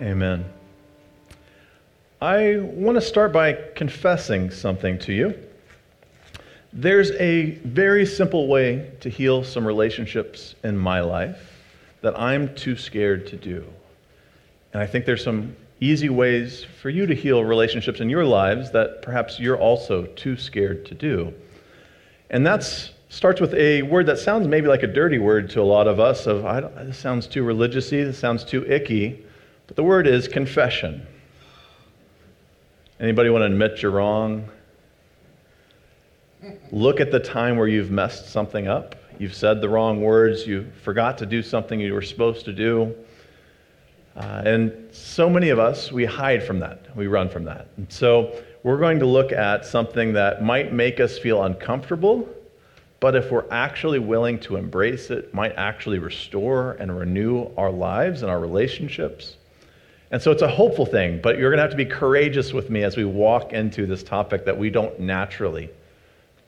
Amen. I want to start by confessing something to you. There's a very simple way to heal some relationships in my life that I'm too scared to do. And I think there's some easy ways for you to heal relationships in your lives that perhaps you're also too scared to do. And that starts with a word that sounds maybe like a dirty word to a lot of us of I don't, this sounds too religiousy, this sounds too icky. But the word is confession. Anybody want to admit you're wrong? Look at the time where you've messed something up. You've said the wrong words. You forgot to do something you were supposed to do. Uh, and so many of us, we hide from that. We run from that. And so we're going to look at something that might make us feel uncomfortable, but if we're actually willing to embrace it, might actually restore and renew our lives and our relationships. And so it's a hopeful thing, but you're going to have to be courageous with me as we walk into this topic that we don't naturally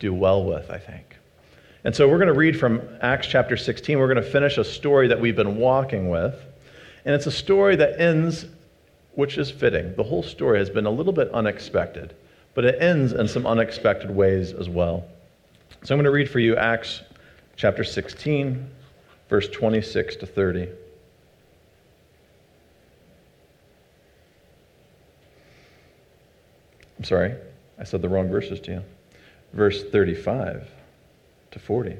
do well with, I think. And so we're going to read from Acts chapter 16. We're going to finish a story that we've been walking with. And it's a story that ends, which is fitting. The whole story has been a little bit unexpected, but it ends in some unexpected ways as well. So I'm going to read for you Acts chapter 16, verse 26 to 30. I'm sorry, I said the wrong verses to you. Verse 35 to 40.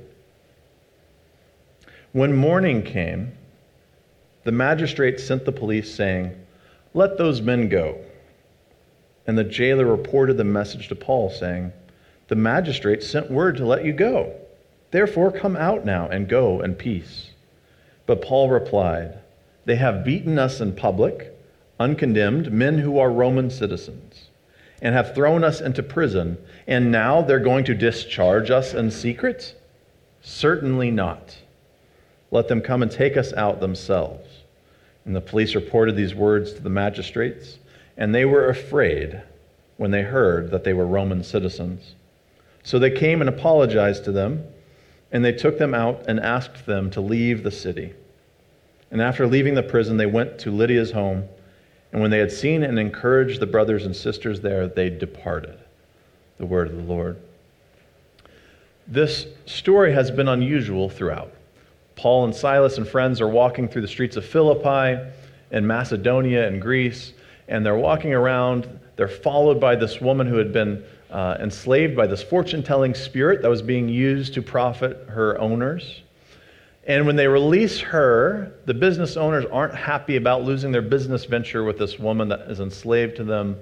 When morning came, the magistrate sent the police, saying, Let those men go. And the jailer reported the message to Paul, saying, The magistrate sent word to let you go. Therefore, come out now and go in peace. But Paul replied, They have beaten us in public, uncondemned, men who are Roman citizens and have thrown us into prison, and now they're going to discharge us in secret? Certainly not. Let them come and take us out themselves. And the police reported these words to the magistrates, and they were afraid when they heard that they were Roman citizens. So they came and apologized to them, and they took them out and asked them to leave the city. And after leaving the prison, they went to Lydia's home and when they had seen and encouraged the brothers and sisters there, they departed. The word of the Lord. This story has been unusual throughout. Paul and Silas and friends are walking through the streets of Philippi and Macedonia and Greece, and they're walking around. They're followed by this woman who had been uh, enslaved by this fortune telling spirit that was being used to profit her owners. And when they release her, the business owners aren't happy about losing their business venture with this woman that is enslaved to them.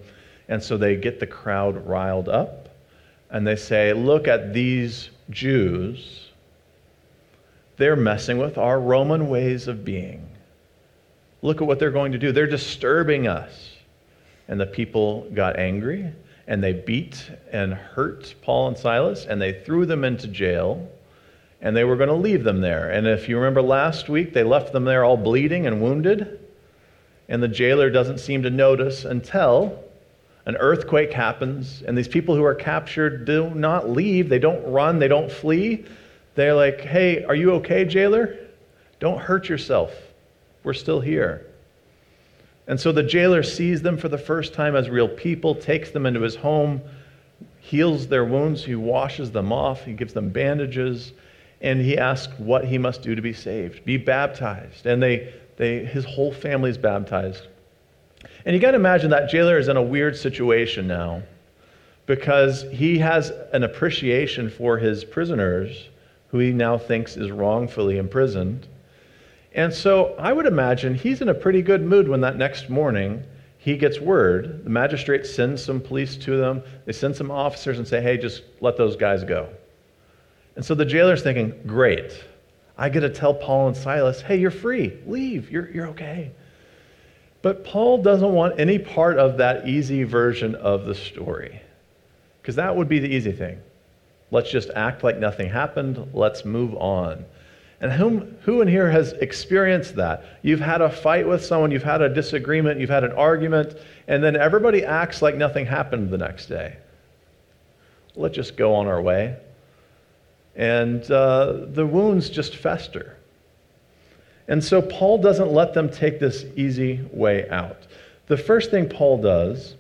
And so they get the crowd riled up. And they say, Look at these Jews. They're messing with our Roman ways of being. Look at what they're going to do. They're disturbing us. And the people got angry and they beat and hurt Paul and Silas and they threw them into jail and they were going to leave them there. And if you remember last week, they left them there all bleeding and wounded. And the jailer doesn't seem to notice until an earthquake happens, and these people who are captured do not leave. They don't run, they don't flee. They're like, hey, are you okay, jailer? Don't hurt yourself. We're still here. And so the jailer sees them for the first time as real people, takes them into his home, heals their wounds, he washes them off, he gives them bandages, and he asks what he must do to be saved be baptized. And they, they, his whole family is baptized. And you got to imagine that jailer is in a weird situation now because he has an appreciation for his prisoners who he now thinks is wrongfully imprisoned. And so I would imagine he's in a pretty good mood when that next morning he gets word. The magistrate sends some police to them, they send some officers and say, hey, just let those guys go. And so the jailer's thinking, great. I get to tell Paul and Silas, hey, you're free. Leave. You're, you're okay. But Paul doesn't want any part of that easy version of the story because that would be the easy thing. Let's just act like nothing happened. Let's move on. And whom, who in here has experienced that? You've had a fight with someone, you've had a disagreement, you've had an argument, and then everybody acts like nothing happened the next day. Let's just go on our way and uh, the wounds just fester. And so Paul doesn't let them take this easy way out. The first thing Paul does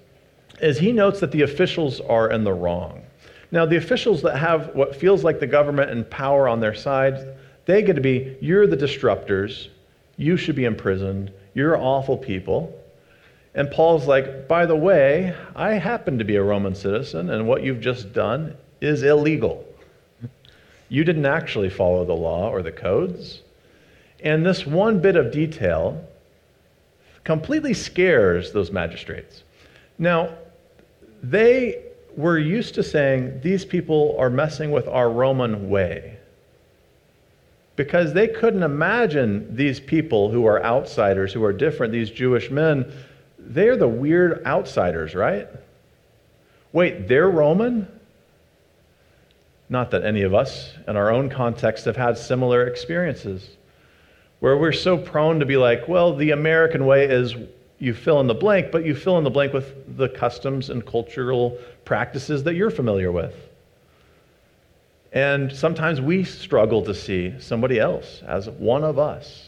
is he notes that the officials are in the wrong. Now, the officials that have what feels like the government and power on their side, they get to be, you're the disruptors, you should be imprisoned, you're awful people. And Paul's like, by the way, I happen to be a Roman citizen, and what you've just done is illegal. You didn't actually follow the law or the codes. And this one bit of detail completely scares those magistrates. Now, they were used to saying, These people are messing with our Roman way. Because they couldn't imagine these people who are outsiders, who are different, these Jewish men, they're the weird outsiders, right? Wait, they're Roman? Not that any of us in our own context have had similar experiences where we're so prone to be like, well, the American way is you fill in the blank, but you fill in the blank with the customs and cultural practices that you're familiar with. And sometimes we struggle to see somebody else as one of us.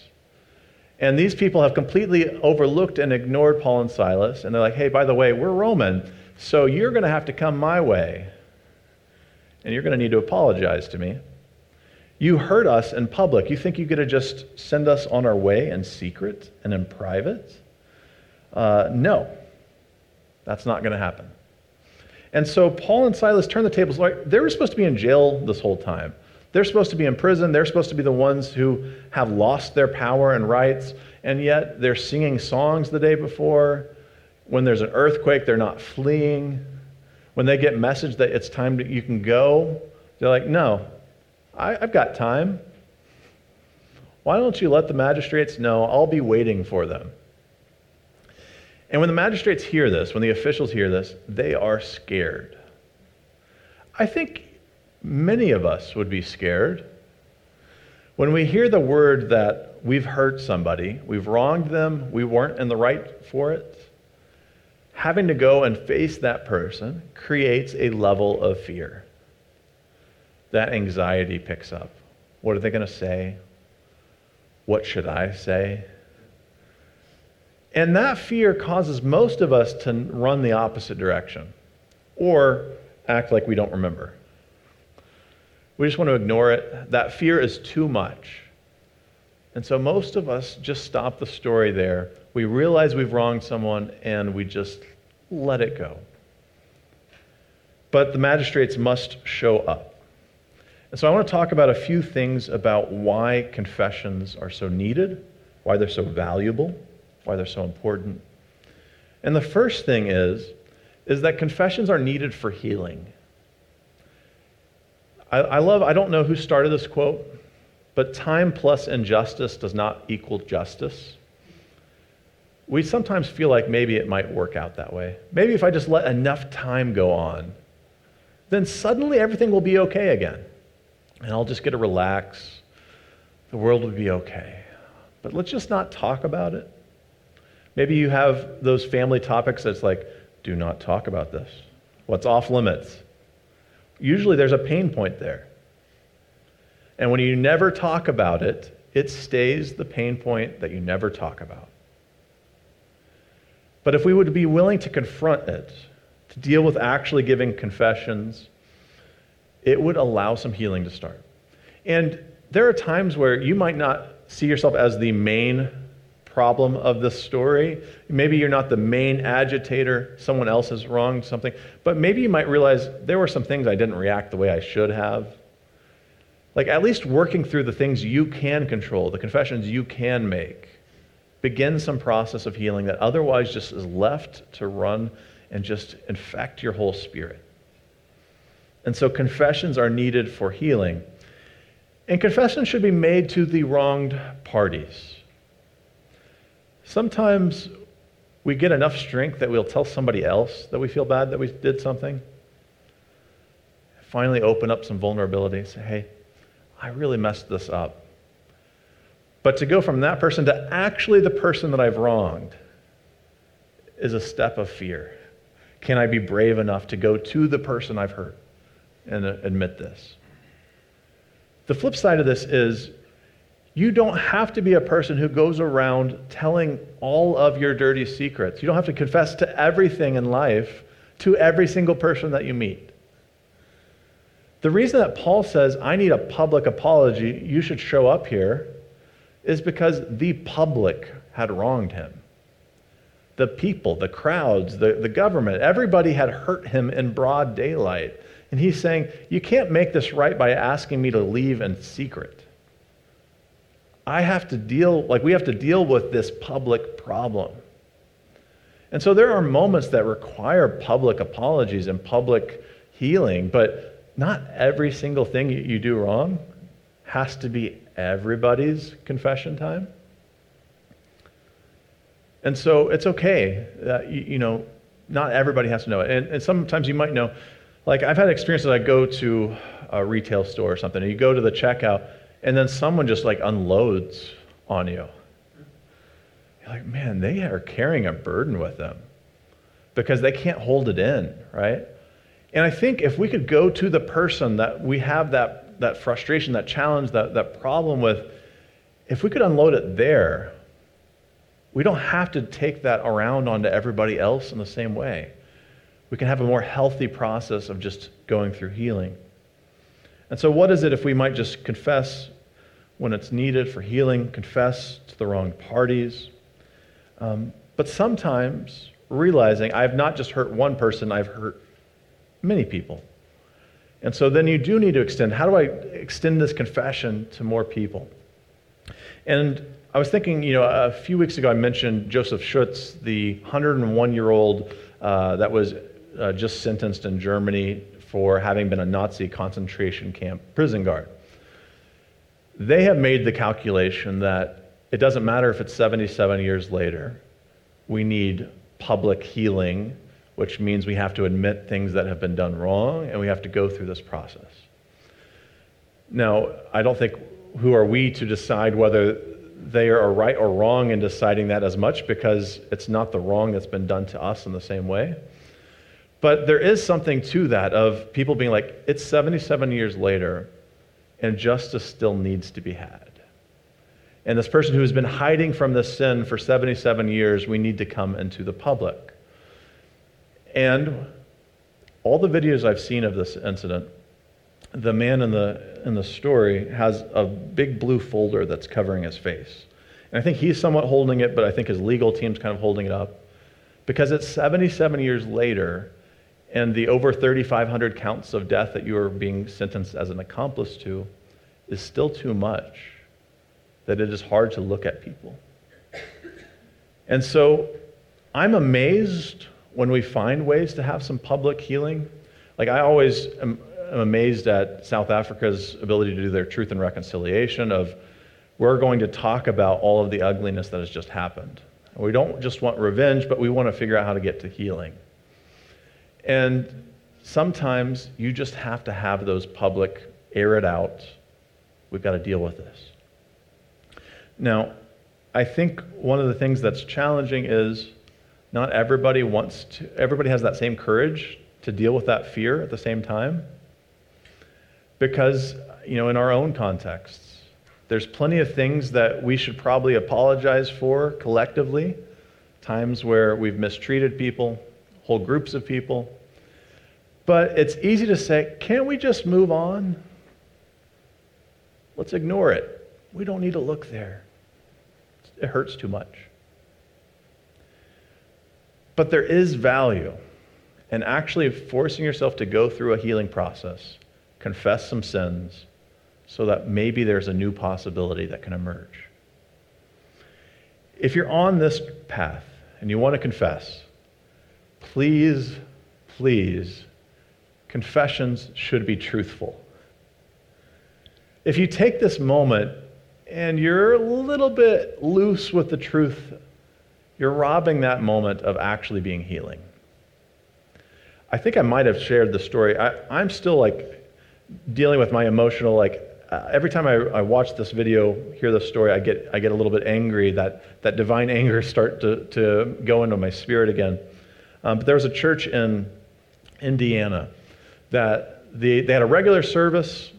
And these people have completely overlooked and ignored Paul and Silas. And they're like, hey, by the way, we're Roman, so you're going to have to come my way. And you're going to need to apologize to me. You hurt us in public. You think you get to just send us on our way in secret and in private? Uh, no, that's not going to happen. And so Paul and Silas turn the tables. Like they were supposed to be in jail this whole time. They're supposed to be in prison. They're supposed to be the ones who have lost their power and rights. And yet they're singing songs the day before. When there's an earthquake, they're not fleeing. When they get message that it's time that you can go, they're like, no, I, I've got time. Why don't you let the magistrates know? I'll be waiting for them. And when the magistrates hear this, when the officials hear this, they are scared. I think many of us would be scared when we hear the word that we've hurt somebody, we've wronged them, we weren't in the right for it. Having to go and face that person creates a level of fear that anxiety picks up. What are they going to say? What should I say? And that fear causes most of us to run the opposite direction or act like we don't remember. We just want to ignore it. That fear is too much. And so most of us just stop the story there. We realize we've wronged someone and we just let it go. But the magistrates must show up. And so I want to talk about a few things about why confessions are so needed, why they're so valuable, why they're so important. And the first thing is, is that confessions are needed for healing. I, I love, I don't know who started this quote, but time plus injustice does not equal justice. We sometimes feel like maybe it might work out that way. Maybe if I just let enough time go on, then suddenly everything will be okay again and I'll just get to relax. The world will be okay. But let's just not talk about it. Maybe you have those family topics that's like, do not talk about this. What's off limits? Usually there's a pain point there. And when you never talk about it, it stays the pain point that you never talk about. But if we would be willing to confront it, to deal with actually giving confessions, it would allow some healing to start. And there are times where you might not see yourself as the main problem of the story. Maybe you're not the main agitator, someone else has wronged something, but maybe you might realize there were some things I didn't react the way I should have. Like at least working through the things you can control, the confessions you can make, begin some process of healing that otherwise just is left to run and just infect your whole spirit. And so confessions are needed for healing. And confessions should be made to the wronged parties. Sometimes we get enough strength that we'll tell somebody else that we feel bad that we did something. Finally, open up some vulnerability and say, hey, I really messed this up. But to go from that person to actually the person that I've wronged is a step of fear. Can I be brave enough to go to the person I've hurt? and admit this. The flip side of this is You don't have to be a person who goes around telling all of your dirty secrets. You don't have to confess to everything in life to every single person that you meet. The reason that Paul says, I need a public apology, you should show up here, is because the public had wronged him. The people, the crowds, the, the government, everybody had hurt him in broad daylight. And he's saying, You can't make this right by asking me to leave in secret. I have to deal, like, we have to deal with this public problem. And so there are moments that require public apologies and public healing, but not every single thing you do wrong has to be everybody's confession time. And so it's okay that, you, know, not everybody has to know it. And, and, sometimes you might know, like I've had experiences, I go to a retail store or something, and you go to the checkout, and then someone just like unloads on you. You're like, man, they are carrying a burden with them because they can't hold it in, right? And I think if we could go to the person that we have that, that frustration, that challenge, that, that problem with, if we could unload it there, we don't have to take that around onto everybody else in the same way. We can have a more healthy process of just going through healing. And so, what is it if we might just confess when it's needed for healing, confess to the wrong parties? Um, but sometimes realizing I've not just hurt one person, I've hurt many people. And so then you do need to extend how do I extend this confession to more people? And I was thinking, you know, a few weeks ago I mentioned Josef Schütz, the 101 year old uh, that was uh, just sentenced in Germany for having been a Nazi concentration camp prison guard. They have made the calculation that it doesn't matter if it's 77 years later, we need public healing, which means we have to admit things that have been done wrong and we have to go through this process. Now, I don't think who are we to decide whether they are right or wrong in deciding that as much because it's not the wrong that's been done to us in the same way. But there is something to that of people being like, it's 77 years later, and justice still needs to be had. And this person who has been hiding from this sin for 77 years, we need to come into the public. And all the videos I've seen of this incident, the man in the, in the story has a big blue folder that's covering his face. And I think he's somewhat holding it, but I think his legal team's kind of holding it up. Because it's 77 years later, and the over 3,500 counts of death that you are being sentenced as an accomplice to is still too much, that it is hard to look at people. And so I'm amazed when we find ways to have some public healing. Like, I always am, am amazed at South Africa's ability to do their truth and reconciliation of we're going to talk about all of the ugliness that has just happened. We don't just want revenge, but we want to figure out how to get to healing. And sometimes you just have to have those public, air it out. We've got to deal with this. Now, I think one of the things that's challenging is not everybody wants to, everybody has that same courage to deal with that fear at the same time. Because, you know, in our own contexts, there's plenty of things that we should probably apologize for collectively, times where we've mistreated people, whole groups of people. But it's easy to say, can't we just move on? Let's ignore it. We don't need to look there. It hurts too much. But there is value in actually forcing yourself to go through a healing process, confess some sins, so that maybe there's a new possibility that can emerge. If you're on this path and you want to confess, please, please, confessions should be truthful. If you take this moment and you're a little bit loose with the truth, you're robbing that moment of actually being healing. I think I might have shared the story. I, am still like dealing with my emotional, like, uh, every time I, I, watch this video, hear this story, I get, I get a little bit angry. That, that divine anger start to, to go into my spirit again. Um, but there was a church in Indiana that the, they had a regular service,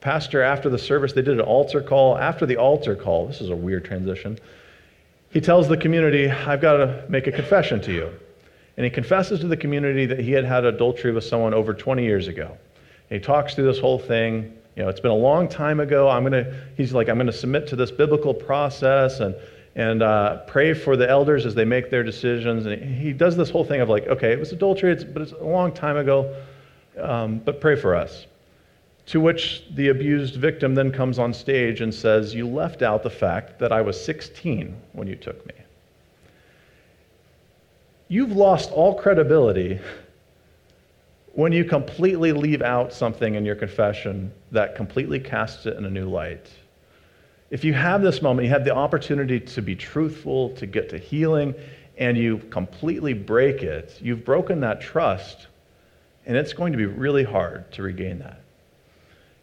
pastor, after the service, they did an altar call. After the altar call, this is a weird transition, he tells the community, I've got to make a confession to you. And he confesses to the community that he had had adultery with someone over 20 years ago. And he talks through this whole thing. You know, it's been a long time ago. I'm going to, he's like, I'm going to submit to this biblical process and, and uh, pray for the elders as they make their decisions. And he does this whole thing of like, okay, it was adultery, it's, but it's a long time ago, um, but pray for us. To which the abused victim then comes on stage and says, You left out the fact that I was 16 when you took me. You've lost all credibility when you completely leave out something in your confession that completely casts it in a new light. If you have this moment, you have the opportunity to be truthful, to get to healing, and you completely break it, you've broken that trust, and it's going to be really hard to regain that.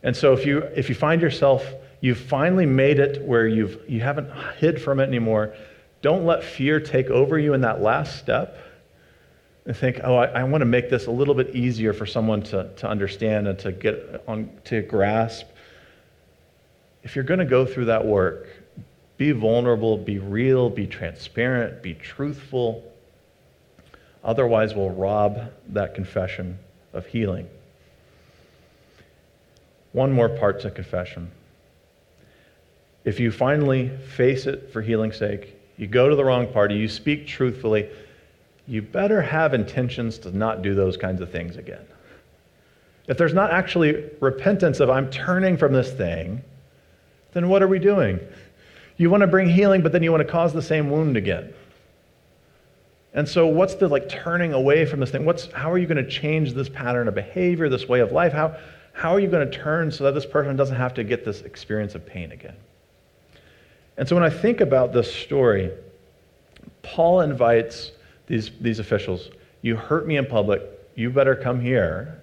And so if you, if you find yourself, you've finally made it where you've, you haven't hid from it anymore, don't let fear take over you in that last step and think, oh, I, I want to make this a little bit easier for someone to, to understand and to get on, to grasp. If you're going to go through that work, be vulnerable, be real, be transparent, be truthful. Otherwise, we'll rob that confession of healing. One more part to confession. If you finally face it for healing's sake, you go to the wrong party, you speak truthfully, you better have intentions to not do those kinds of things again. If there's not actually repentance of I'm turning from this thing, then what are we doing? You want to bring healing, but then you want to cause the same wound again. And so what's the like turning away from this thing? What's how are you going to change this pattern of behavior, this way of life? How how are you going to turn so that this person doesn't have to get this experience of pain again? And so when I think about this story, Paul invites these, these officials, you hurt me in public, you better come here,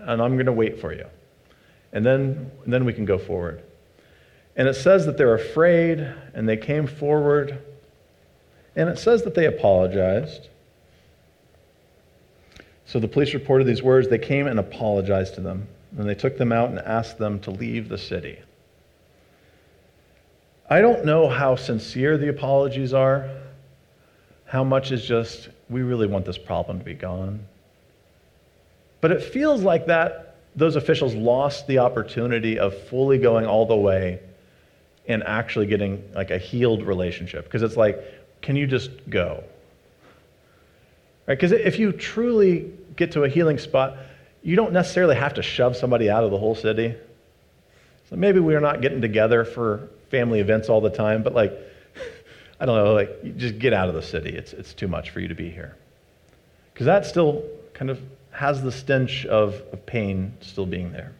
and I'm going to wait for you. And then, and then we can go forward. And it says that they're afraid, and they came forward, and it says that they apologized. So the police reported these words. They came and apologized to them. And they took them out and asked them to leave the city. I don't know how sincere the apologies are, how much is just, we really want this problem to be gone. But it feels like that those officials lost the opportunity of fully going all the way and actually getting like a healed relationship. Because it's like, can you just go? Right? Because if you truly get to a healing spot, you don't necessarily have to shove somebody out of the whole city. So maybe we're not getting together for family events all the time, but like, I don't know, like, just get out of the city. It's, it's too much for you to be here. Because that still kind of has the stench of, of pain still being there.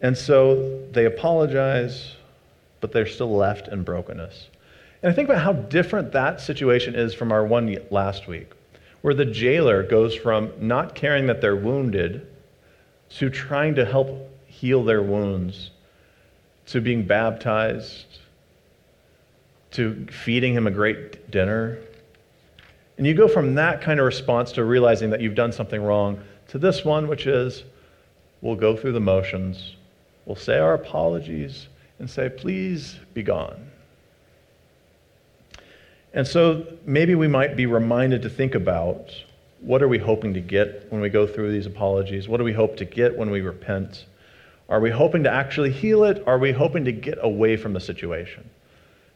And so they apologize, but they're still left in brokenness. And I think about how different that situation is from our one last week where the jailer goes from not caring that they're wounded to trying to help heal their wounds, to being baptized, to feeding him a great dinner. And you go from that kind of response to realizing that you've done something wrong to this one, which is we'll go through the motions, we'll say our apologies, and say, please be gone. And so maybe we might be reminded to think about what are we hoping to get when we go through these apologies? What do we hope to get when we repent? Are we hoping to actually heal it? Are we hoping to get away from the situation?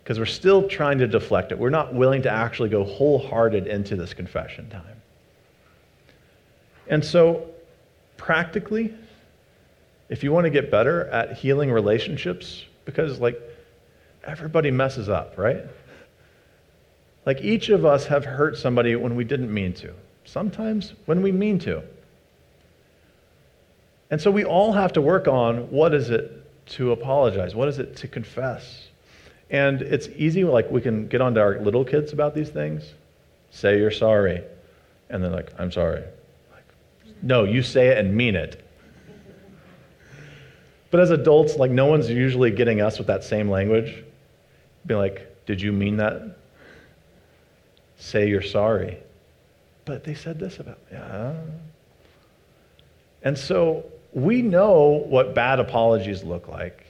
Because we're still trying to deflect it. We're not willing to actually go wholehearted into this confession time. And so, practically, if you want to get better at healing relationships, because like everybody messes up, right? Like each of us have hurt somebody when we didn't mean to, sometimes when we mean to. And so we all have to work on what is it to apologize? What is it to confess? And it's easy, like we can get onto our little kids about these things. Say you're sorry. And they're like, I'm sorry. Like, no, you say it and mean it. But as adults, like no one's usually getting us with that same language. Be like, did you mean that? Say you're sorry. But they said this about, yeah. And so we know what bad apologies look like.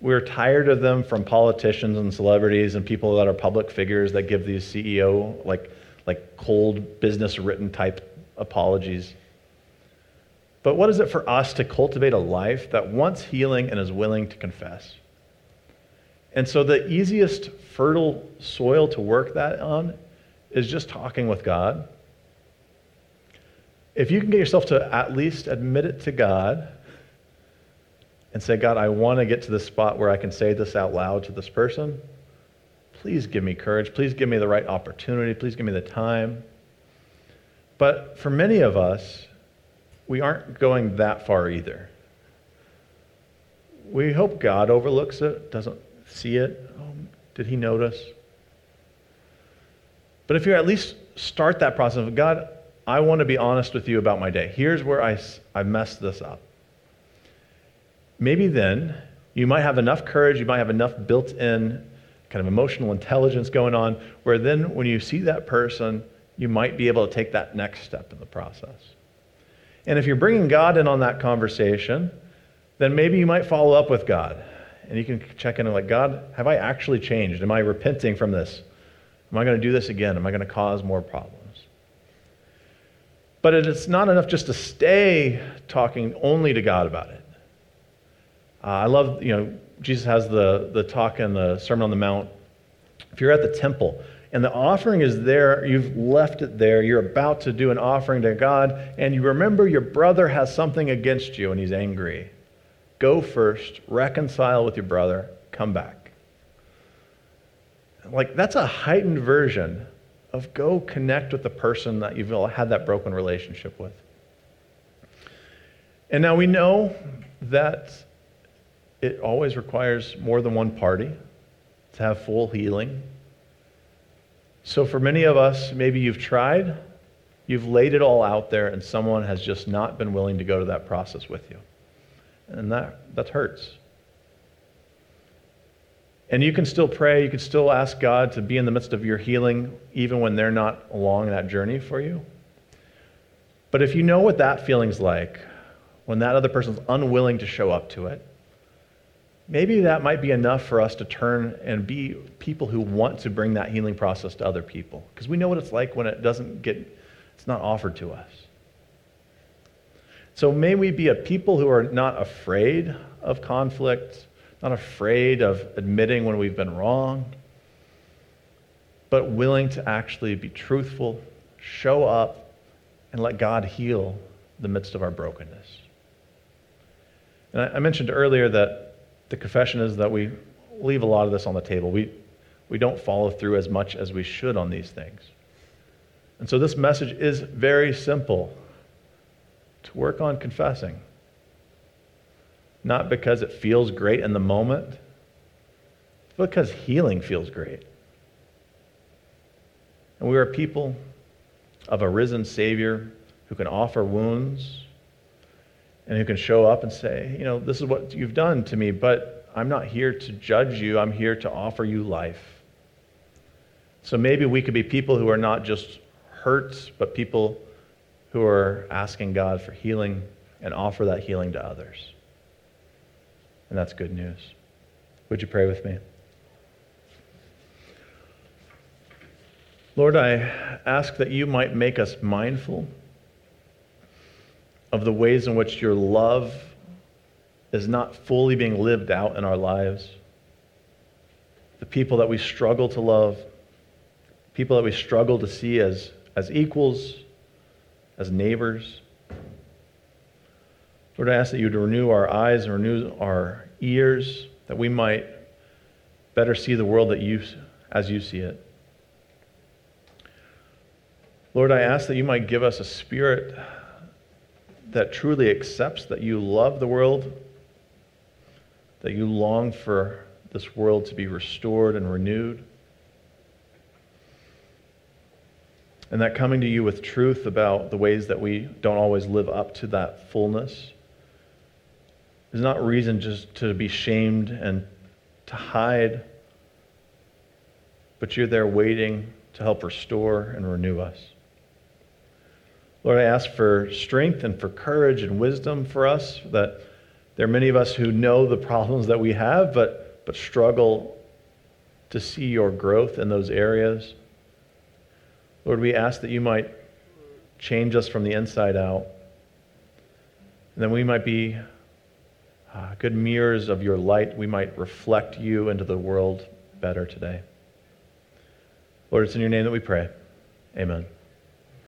We're tired of them from politicians and celebrities and people that are public figures that give these CEO, like, like cold business written type apologies. But what is it for us to cultivate a life that wants healing and is willing to confess? And so the easiest fertile soil to work that on is just talking with God. If you can get yourself to at least admit it to God and say, God, I want to get to the spot where I can say this out loud to this person, please give me courage. Please give me the right opportunity. Please give me the time. But for many of us, we aren't going that far either. We hope God overlooks it, doesn't see it. Oh, did he notice? But if you at least start that process of God, I want to be honest with you about my day. Here's where I, I messed this up. Maybe then you might have enough courage, you might have enough built in kind of emotional intelligence going on, where then when you see that person, you might be able to take that next step in the process. And if you're bringing God in on that conversation, then maybe you might follow up with God. And you can check in and like, God, have I actually changed? Am I repenting from this? Am I going to do this again? Am I going to cause more problems? But it's not enough just to stay talking only to God about it. Uh, I love, you know, Jesus has the, the talk in the Sermon on the Mount. If you're at the temple and the offering is there, you've left it there, you're about to do an offering to God, and you remember your brother has something against you and he's angry. Go first, reconcile with your brother, come back. Like, that's a heightened version of go connect with the person that you've had that broken relationship with. And now we know that it always requires more than one party to have full healing. So, for many of us, maybe you've tried, you've laid it all out there, and someone has just not been willing to go to that process with you. And that, that hurts. And you can still pray, you can still ask God to be in the midst of your healing, even when they're not along that journey for you. But if you know what that feeling's like, when that other person's unwilling to show up to it, maybe that might be enough for us to turn and be people who want to bring that healing process to other people. Because we know what it's like when it doesn't get, it's not offered to us. So may we be a people who are not afraid of conflict, not afraid of admitting when we've been wrong, but willing to actually be truthful, show up, and let God heal the midst of our brokenness. And I mentioned earlier that the confession is that we leave a lot of this on the table. We, we don't follow through as much as we should on these things. And so this message is very simple to work on confessing. Not because it feels great in the moment, but because healing feels great. And we are people of a risen Savior who can offer wounds and who can show up and say, you know, this is what you've done to me, but I'm not here to judge you. I'm here to offer you life. So maybe we could be people who are not just hurt, but people who are asking God for healing and offer that healing to others. And that's good news. Would you pray with me? Lord, I ask that you might make us mindful of the ways in which your love is not fully being lived out in our lives. The people that we struggle to love, people that we struggle to see as, as equals, as neighbors. Lord, I ask that you would renew our eyes and renew our ears, that we might better see the world that you, as you see it. Lord, I ask that you might give us a spirit that truly accepts that you love the world, that you long for this world to be restored and renewed. And that coming to you with truth about the ways that we don't always live up to that fullness is not reason just to be shamed and to hide, but you're there waiting to help restore and renew us. Lord, I ask for strength and for courage and wisdom for us, that there are many of us who know the problems that we have, but, but struggle to see your growth in those areas. Lord, we ask that you might change us from the inside out, and that we might be uh, good mirrors of your light. We might reflect you into the world better today. Lord, it's in your name that we pray. Amen.